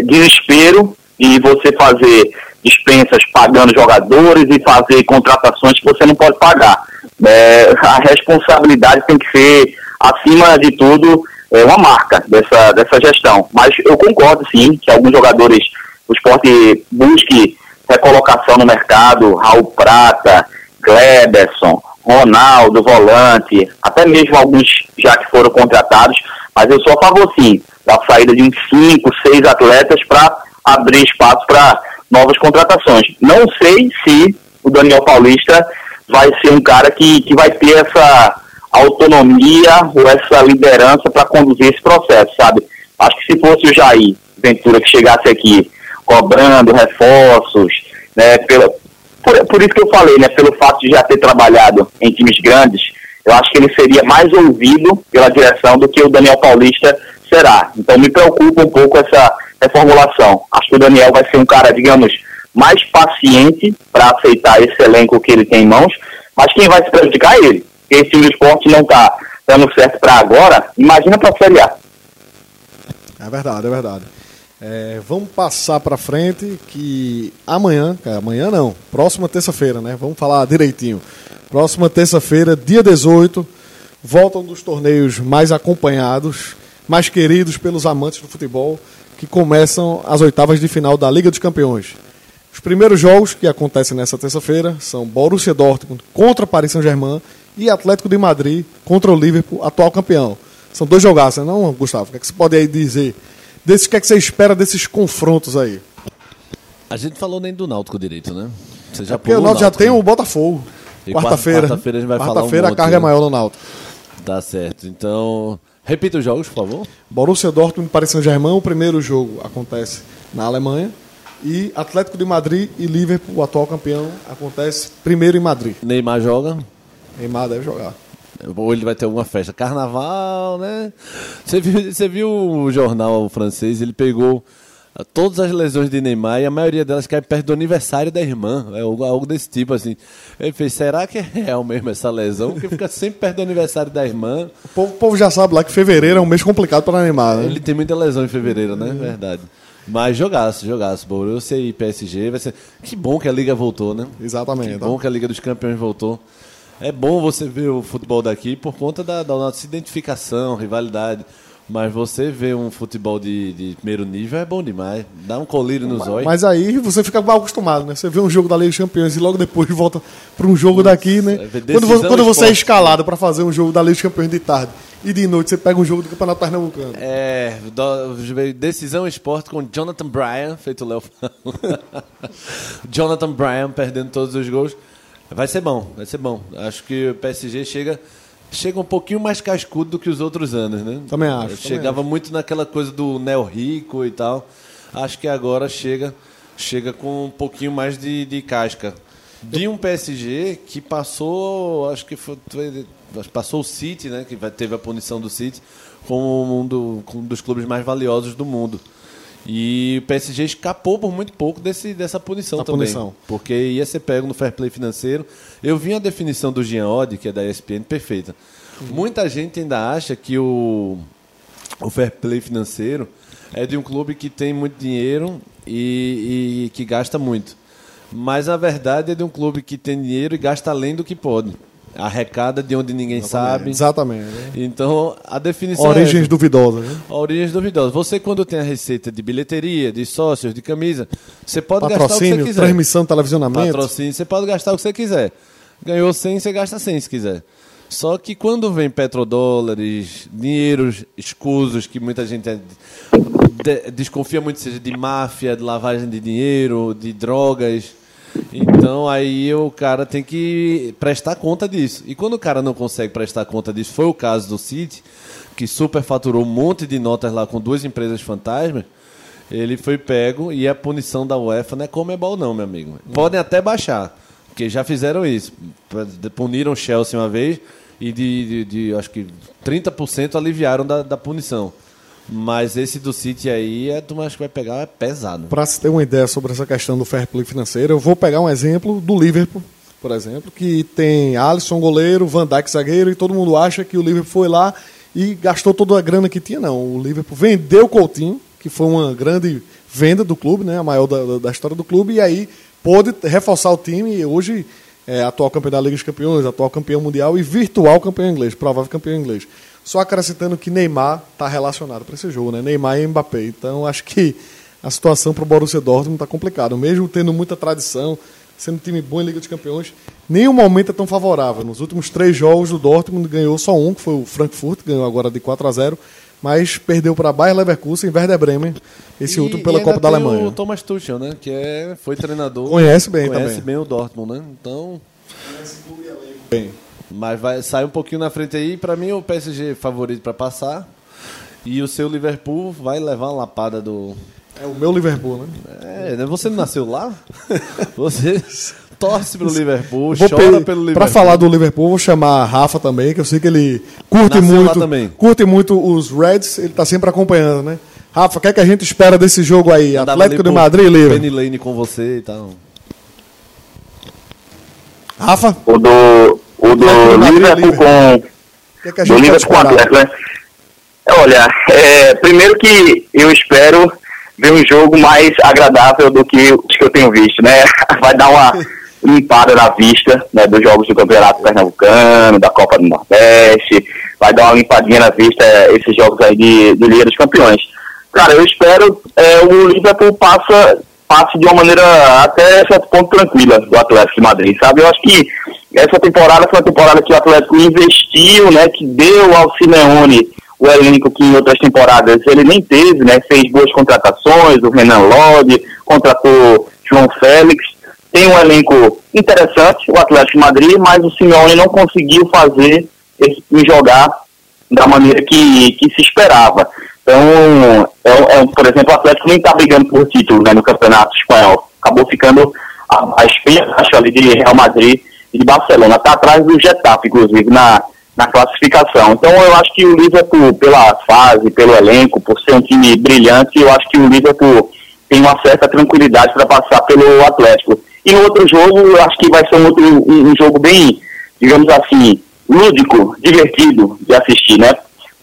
desespero e você fazer dispensas pagando jogadores e fazer contratações que você não pode pagar. É, a responsabilidade tem que ser, acima de tudo, é, uma marca dessa, dessa gestão. Mas eu concordo, sim, que alguns jogadores, o esporte busque recolocação no mercado, Raul Prata, Kleberson, Ronaldo, volante, até mesmo alguns já que foram contratados, mas eu sou a favor, sim, da saída de uns cinco, seis atletas para abrir espaço para novas contratações. Não sei se o Daniel Paulista vai ser um cara que, que vai ter essa autonomia ou essa liderança para conduzir esse processo, sabe? Acho que se fosse o Jair Ventura que chegasse aqui cobrando reforços, né, pela, por, por isso que eu falei, né, pelo fato de já ter trabalhado em times grandes, eu acho que ele seria mais ouvido pela direção do que o Daniel Paulista será. Então me preocupa um pouco essa reformulação. Acho que o Daniel vai ser um cara, digamos, mais paciente para aceitar esse elenco que ele tem em mãos, mas quem vai se prejudicar é ele. Esse time do esporte não está dando certo para agora, imagina para a Série A. É verdade, é verdade. É, vamos passar para frente que amanhã, cara, amanhã não, próxima terça-feira, né? Vamos falar direitinho. Próxima terça-feira, dia 18, voltam dos torneios mais acompanhados, mais queridos pelos amantes do futebol, que começam as oitavas de final da Liga dos Campeões. Os primeiros jogos que acontecem nessa terça-feira são Borussia Dortmund contra Paris Saint-Germain e Atlético de Madrid contra o Liverpool, atual campeão. São dois jogaços, não, Gustavo? O que, é que você pode aí dizer? Desse, o que, é que você espera desses confrontos aí? A gente falou nem do Náutico direito, né? Você já Porque o Náutico já tem o Botafogo. Quarta-feira. quarta-feira a gente vai falar um Quarta-feira a monte, carga né? é maior no Náutico. Tá certo. Então, repita os jogos, por favor. Borussia Dortmund Paris Saint-Germain, o primeiro jogo acontece na Alemanha. E Atlético de Madrid e Liverpool, o atual campeão, acontece primeiro em Madrid. Neymar joga. Neymar deve jogar. Ou ele vai ter alguma festa. Carnaval, né? Você viu, você viu o jornal francês? Ele pegou ah, todas as lesões de Neymar e a maioria delas cai perto do aniversário da irmã. É algo, algo desse tipo, assim. Ele fez, será que é real mesmo essa lesão? Porque fica sempre perto do aniversário da irmã. O povo, o povo já sabe lá que fevereiro é um mês complicado para Neymar, né? Ele tem muita lesão em fevereiro, né? Verdade. Mas jogaço, jogaço. Borussia e PSG vai ser. Que bom que a liga voltou, né? Exatamente. Que tá? bom que a Liga dos Campeões voltou. É bom você ver o futebol daqui por conta da, da nossa identificação, rivalidade. Mas você ver um futebol de, de primeiro nível é bom demais. Dá um colírio nos olhos. Mas aí você fica mal acostumado, né? Você vê um jogo da Liga dos Campeões e logo depois volta para um jogo daqui, né? é Quando, vo- decisão quando você é escalado para fazer um jogo da Liga dos Campeões de tarde e de noite você pega um jogo do Campeonato Pernambucano. É, do- decisão esporte com Jonathan Bryan, feito o Léo. Jonathan Bryan perdendo todos os gols. Vai ser bom, vai ser bom. Acho que o PSG chega, chega um pouquinho mais cascudo do que os outros anos, né? Também acho, também Chegava muito naquela coisa do Neo Rico e tal. Acho que agora chega, chega com um pouquinho mais de, de casca. De um PSG que passou, acho que foi, passou o City, né? Que teve a punição do City como um, do- como um dos clubes mais valiosos do mundo. E o PSG escapou por muito pouco desse, dessa punição Da também. punição. Porque ia ser pego no fair play financeiro. Eu vi a definição do Jean Oddi, que é da ESPN, perfeita. Muita gente ainda acha que o, o fair play financeiro é de um clube que tem muito dinheiro e, e que gasta muito. Mas a verdade é de um clube que tem dinheiro e gasta além do que pode. Arrecada de onde ninguém sabe. Exatamente. né? Então, a definição é Origens essa. duvidosas, né? Origens duvidosas. Você, quando tem a receita de bilheteria, de sócios, de camisa, você pode gastar o que você Patrocínio, quiser. transmissão, televisionamento. Patrocínio, você pode gastar o que você quiser. Ganhou 100, você gasta 100 se quiser. Só que quando vem petrodólares, dinheiros escusos, que muita gente é- de- desconfia muito seja de máfia, de lavagem de dinheiro, de drogas. Então aí o cara tem que prestar conta disso. E quando o cara não consegue prestar conta disso, foi o caso do City, que superfaturou um monte de notas lá com duas empresas fantasmas. Ele foi pego e a punição da UEFA não é Comebol não, meu amigo. Podem até baixar, porque já fizeram isso. Puniram o Chelsea uma vez e de, de, de, acho que 30% aliviaram da, da punição. Mas esse do City aí, é, tu acho que vai pegar é pesado. Para se ter uma ideia sobre essa questão do fair play financeiro, eu vou pegar um exemplo do Liverpool, por exemplo, que tem Alisson goleiro, Van Dijk zagueiro, e todo mundo acha que o Liverpool foi lá e gastou toda a grana que tinha. Não, o Liverpool vendeu o Coutinho, que foi uma grande venda do clube, né, a maior da- da história do clube, e aí pôde reforçar o time e hoje é atual campeão da Liga dos Campeões, atual campeão mundial e virtual campeão inglês, provável campeão inglês. Só acrescentando que Neymar está relacionado para esse jogo, né? Neymar e Mbappé. Então acho que a situação para o Borussia Dortmund está complicada. Mesmo tendo muita tradição, sendo um time bom em Liga dos Campeões, nenhum momento é tão favorável. Nos últimos três jogos do Dortmund ganhou só um, que foi o Frankfurt, ganhou agora de 4 a 0 mas perdeu para Bayer Leverkusen e Werder Bremen, esse E- último e pela ainda Copa da Alemanha. o Thomas Tuchel, né? Que é, foi treinador. Conhece bem conhece também. bem o Dortmund, né? Então, Bem, mas vai sair um pouquinho na frente aí. Pra mim, o PSG favorito pra passar. E o seu Liverpool vai levar uma lapada do. é o meu Liverpool, né? É, né? você não nasceu lá? Você torce pro Liverpool, Vou chora pe- pelo Liverpool. Pra falar do Liverpool, vou chamar Rafa também, que eu sei que ele curte Nasceu muito, também. curte muito os Reds, ele tá sempre acompanhando, né? Rafa, o que é que a gente espera desse jogo aí? Andava Atlético de Madrid e Liverpool. Penny Lane com você e tal. Rafa, O do, o do Liverpool com que é do Liverpool com? Atlético, né? Olha, é, primeiro que eu espero ver um jogo mais agradável do que os que eu tenho visto, né? Vai dar uma limpada na vista né, dos jogos do Campeonato Pernambucano, da Copa do Nordeste, vai dar uma limpadinha na vista é, esses jogos aí de, de Liga dos Campeões. Cara, eu espero é, o Liverpool passa, passe de uma maneira até certo ponto tranquila do Atlético de Madrid, sabe? Eu acho que essa temporada foi uma temporada que o Atlético investiu, né? Que deu ao Simeone o elenco que em outras temporadas ele nem teve, né? Fez boas contratações, o Renan Lodge, contratou João Félix. Tem um elenco interessante, o Atlético de Madrid, mas o Simeone não conseguiu fazer esse jogar da maneira que, que se esperava. Então, é, é, por exemplo, o Atlético nem está brigando por título né, no Campeonato Espanhol. Acabou ficando abaixo abaixo ali de Real Madrid e de Barcelona. Está atrás do Getafe, inclusive, na, na classificação. Então, eu acho que o Liverpool, pela fase, pelo elenco, por ser um time brilhante, eu acho que o Liverpool tem uma certa tranquilidade para passar pelo Atlético. E no outro jogo, eu acho que vai ser um, outro, um, um jogo bem, digamos assim, lúdico, divertido de assistir, né?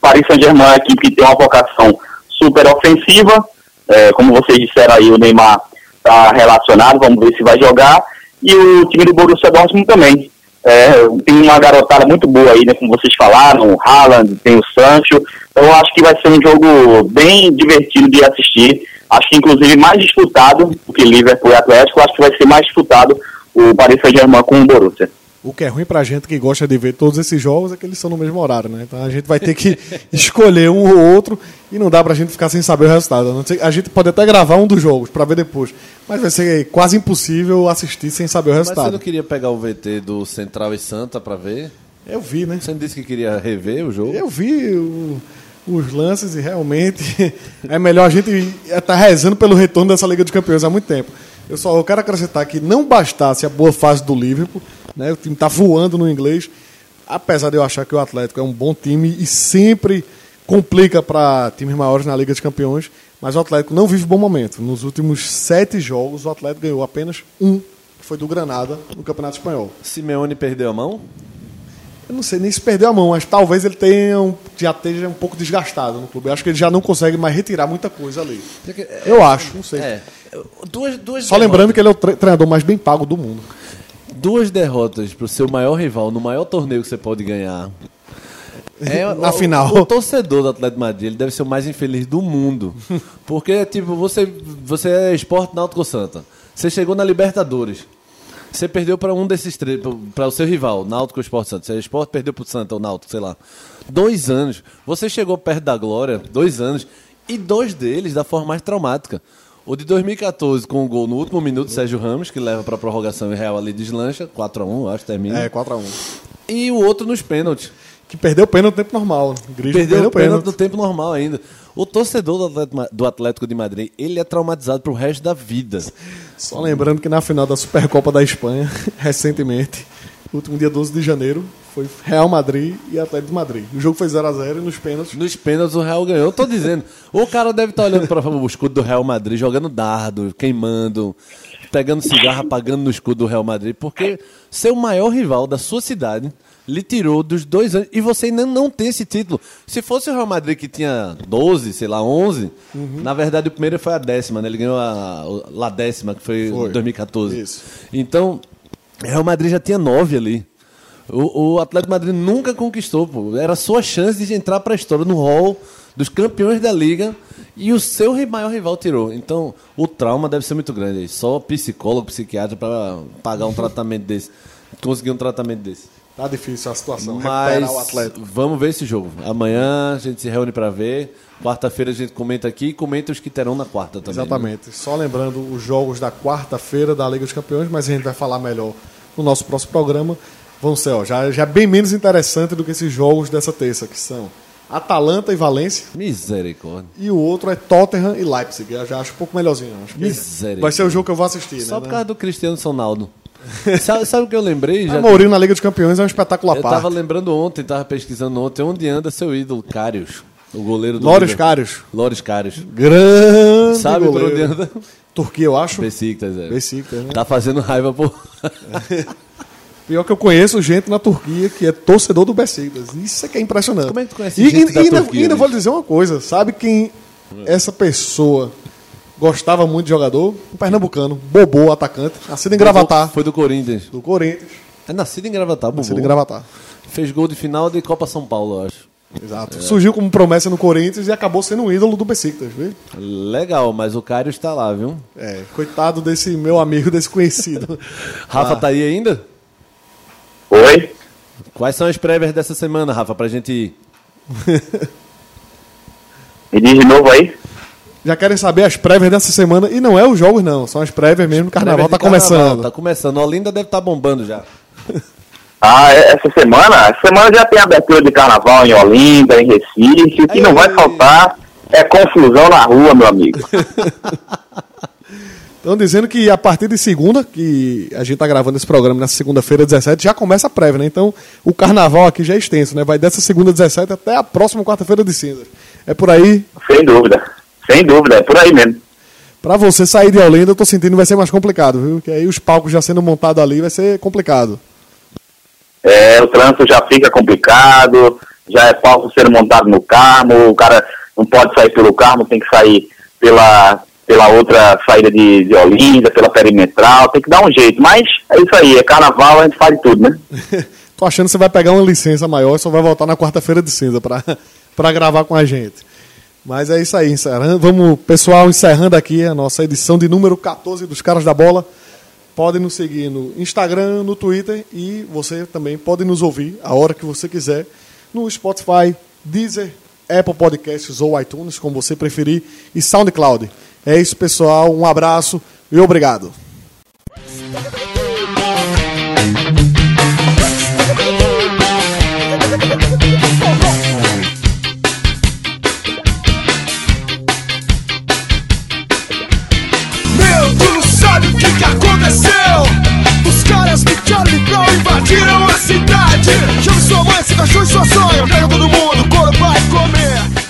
Paris Saint-Germain é uma equipe que tem uma vocação super ofensiva, É, como vocês disseram aí, o Neymar está relacionado, vamos ver se vai jogar. E o time do Borussia Dortmund também. É, tem uma garotada muito boa aí, né, como vocês falaram, o Haaland, tem o Sancho. Então eu acho que vai ser um jogo bem divertido de assistir. Acho que inclusive mais disputado do que Liverpool e Atlético. Acho que vai ser mais disputado o Paris Saint-Germain com o Borussia. O que é ruim pra gente que gosta de ver todos esses jogos é que eles são no mesmo horário, né? Então a gente vai ter que escolher um ou outro e não dá pra gente ficar sem saber o resultado. A gente pode até gravar um dos jogos pra ver depois, mas vai ser quase impossível assistir sem saber o Mas você resultado. não queria pegar o VT do Central e Santa pra ver? Eu vi, né? Você não disse que queria rever o jogo? Eu vi o- os lances e realmente é melhor a gente estar rezando pelo retorno dessa Liga dos Campeões há muito tempo. Eu só quero acrescentar que não bastasse a boa fase do Liverpool, né? o time está voando no inglês, apesar de eu achar que o Atlético é um bom time e sempre complica para times maiores na Liga dos Campeões, mas o Atlético não vive bom momento. Nos últimos sete jogos, o Atlético ganhou apenas um, que foi do Granada, no Campeonato Espanhol. Simeone perdeu a mão? Eu não sei nem se perdeu a mão, mas talvez ele tenha um- já esteja um pouco desgastado no clube. Eu acho que ele já não consegue mais retirar muita coisa ali. Eu acho, não sei. É. Duas, duas Só lembrando que ele é o tre- treinador mais bem pago do mundo. duas derrotas pro seu maior rival no maior torneio que você pode ganhar. É, Na o- final. O, torcedor do Atlético de Madrid ele deve ser o mais infeliz do mundo. Porque, tipo, você, você é esporte náutico Santa. Você chegou na Libertadores. Você perdeu para um desses três, para o seu rival, Náutico ou Esporte Santo. Você é esporte, perdeu pro Santa ou Náutico, sei lá. Dois anos. Você chegou perto da glória, dois anos, e dois deles da forma mais traumática. O de 2014 com o gol no último minuto, Sérgio Ramos, que leva para prorrogação e Real ali deslancha, 4x1, acho que termina. É, 4x1. E o outro nos pênaltis. Que perdeu o pênalti no tempo normal. Grigio Perdeu, o pênalti no tempo normal ainda. O torcedor do Atlético, de Madrid, ele é traumatizado pro resto da vida. Só lembrando que na final da Supercopa da Espanha, recentemente, último dia 12 de janeiro, foi Real Madrid e Atlético de Madrid. O jogo foi 0x0 e nos pênaltis. Nos pênaltis o Real ganhou. Eu tô dizendo, o cara deve estar olhando para o escudo do Real Madrid, jogando dardo, queimando, pegando cigarro, apagando no escudo do Real Madrid, porque seu maior rival da sua cidade lhe tirou dos dois anos e você ainda não tem esse título. Se fosse o Real Madrid que tinha 12, sei lá, 11, na verdade o primeiro foi a décima, né? Ele ganhou a, a décima, que foi, Foi. em 2014. Isso. Então, Real Madrid já tinha nove ali. O, o Atlético Madrid nunca conquistou, pô. Era a sua chance de entrar para a história no hall dos campeões da liga e o seu maior rival tirou. Então, o trauma deve ser muito grande. Só psicólogo, psiquiatra para pagar um tratamento desse, conseguir um tratamento desse. Tá difícil a situação. Mas o Atlético. vamos ver esse jogo. Amanhã a gente se reúne para ver. Quarta-feira a gente comenta aqui e comenta os que terão na quarta também. né? Exatamente. Só lembrando os jogos da quarta-feira da Liga dos Campeões, mas a gente vai falar melhor no nosso próximo programa. Vão ser, ó, já, já bem menos interessante do que esses jogos dessa terça, que são Atalanta e Valência. Misericórdia. E o outro é Tottenham e Leipzig. Eu já acho um pouco melhorzinho. Acho Misericórdia. vai ser o jogo que eu vou assistir. Só né, por né? causa do Cristiano Ronaldo. Sabe, sabe o que eu lembrei? Mas Mourinho na Liga dos Campeões é um espetáculo à Eu parte. tava lembrando ontem, tava pesquisando ontem, onde anda seu ídolo, Cários, o goleiro do Loris Liverpool. Loris Cários. Grande Sabe por goleiro. onde anda? Turquia, eu acho. Besiktas, é. Besiktas, né? Tá fazendo raiva por... Pior que eu conheço gente na Turquia que é torcedor do Besiktas. Isso é que é impressionante. Como é que tu conhece e, gente e, da e ainda, Turquia, e ainda vou lhe dizer uma coisa. Sabe quem essa pessoa gostava muito de jogador? Um pernambucano. Bobô, atacante. Nascido em Gravatar. Foi do Corinthians. Do Corinthians. É nascido em Gravatar, Nascido em. Gravatar. Fez gol de final de Copa São Paulo, eu acho. Exato. Surgiu como promessa no Corinthians e acabou sendo um ídolo do Besiktas, viu? Legal, mas o Cários tá lá, viu? É, coitado desse meu amigo, desse conhecido. Rafa Ah. tá aí ainda? Oi? Quais são as prévias dessa semana, Rafa, pra gente ir? Me diz de novo aí. Já querem saber as prévias dessa semana. E não é os jogos, não. São as prévias mesmo. O carnaval tá carnaval, começando. Tá começando. Olinda deve estar bombando já. Ah, é- essa semana? Essa semana já tem abertura de carnaval em Olinda, em Recife. O que não vai faltar é confusão na rua, meu amigo. Estão dizendo que a partir de segunda, que a gente tá gravando esse programa nessa segunda-feira, 17, já começa a prévia, né? Então o carnaval aqui já é extenso, né? Vai dessa segunda, 17 até a próxima quarta-feira de cinzas. É por aí. Sem dúvida. Sem dúvida, é por aí mesmo. Pra você sair de Olinda, eu tô sentindo que vai ser mais complicado, viu? Que aí os palcos já sendo montados ali vai ser complicado. É, o trânsito já fica complicado, já é palco sendo montado no Carmo, o cara não pode sair pelo Carmo, tem que sair pela, pela outra saída de, de Olinda, pela perimetral, tem que dar um jeito. Mas é isso aí, é carnaval, a gente faz tudo, né? Tô achando que você vai pegar uma licença maior e só vai voltar na quarta-feira de cinza para gravar com a gente. Mas é isso aí, encerrando. Vamos, pessoal, encerrando aqui a nossa edição de número 14 dos Caras da Bola. Podem nos seguir no Instagram, no Twitter e você também pode nos ouvir a hora que você quiser no Spotify, Deezer, Apple Podcasts ou iTunes, como você preferir, e SoundCloud. É isso, pessoal. Um abraço e obrigado. tiram a cidade. Chame sua mãe, seu cachorro e sua sonha. Pega todo mundo, o couro vai comer.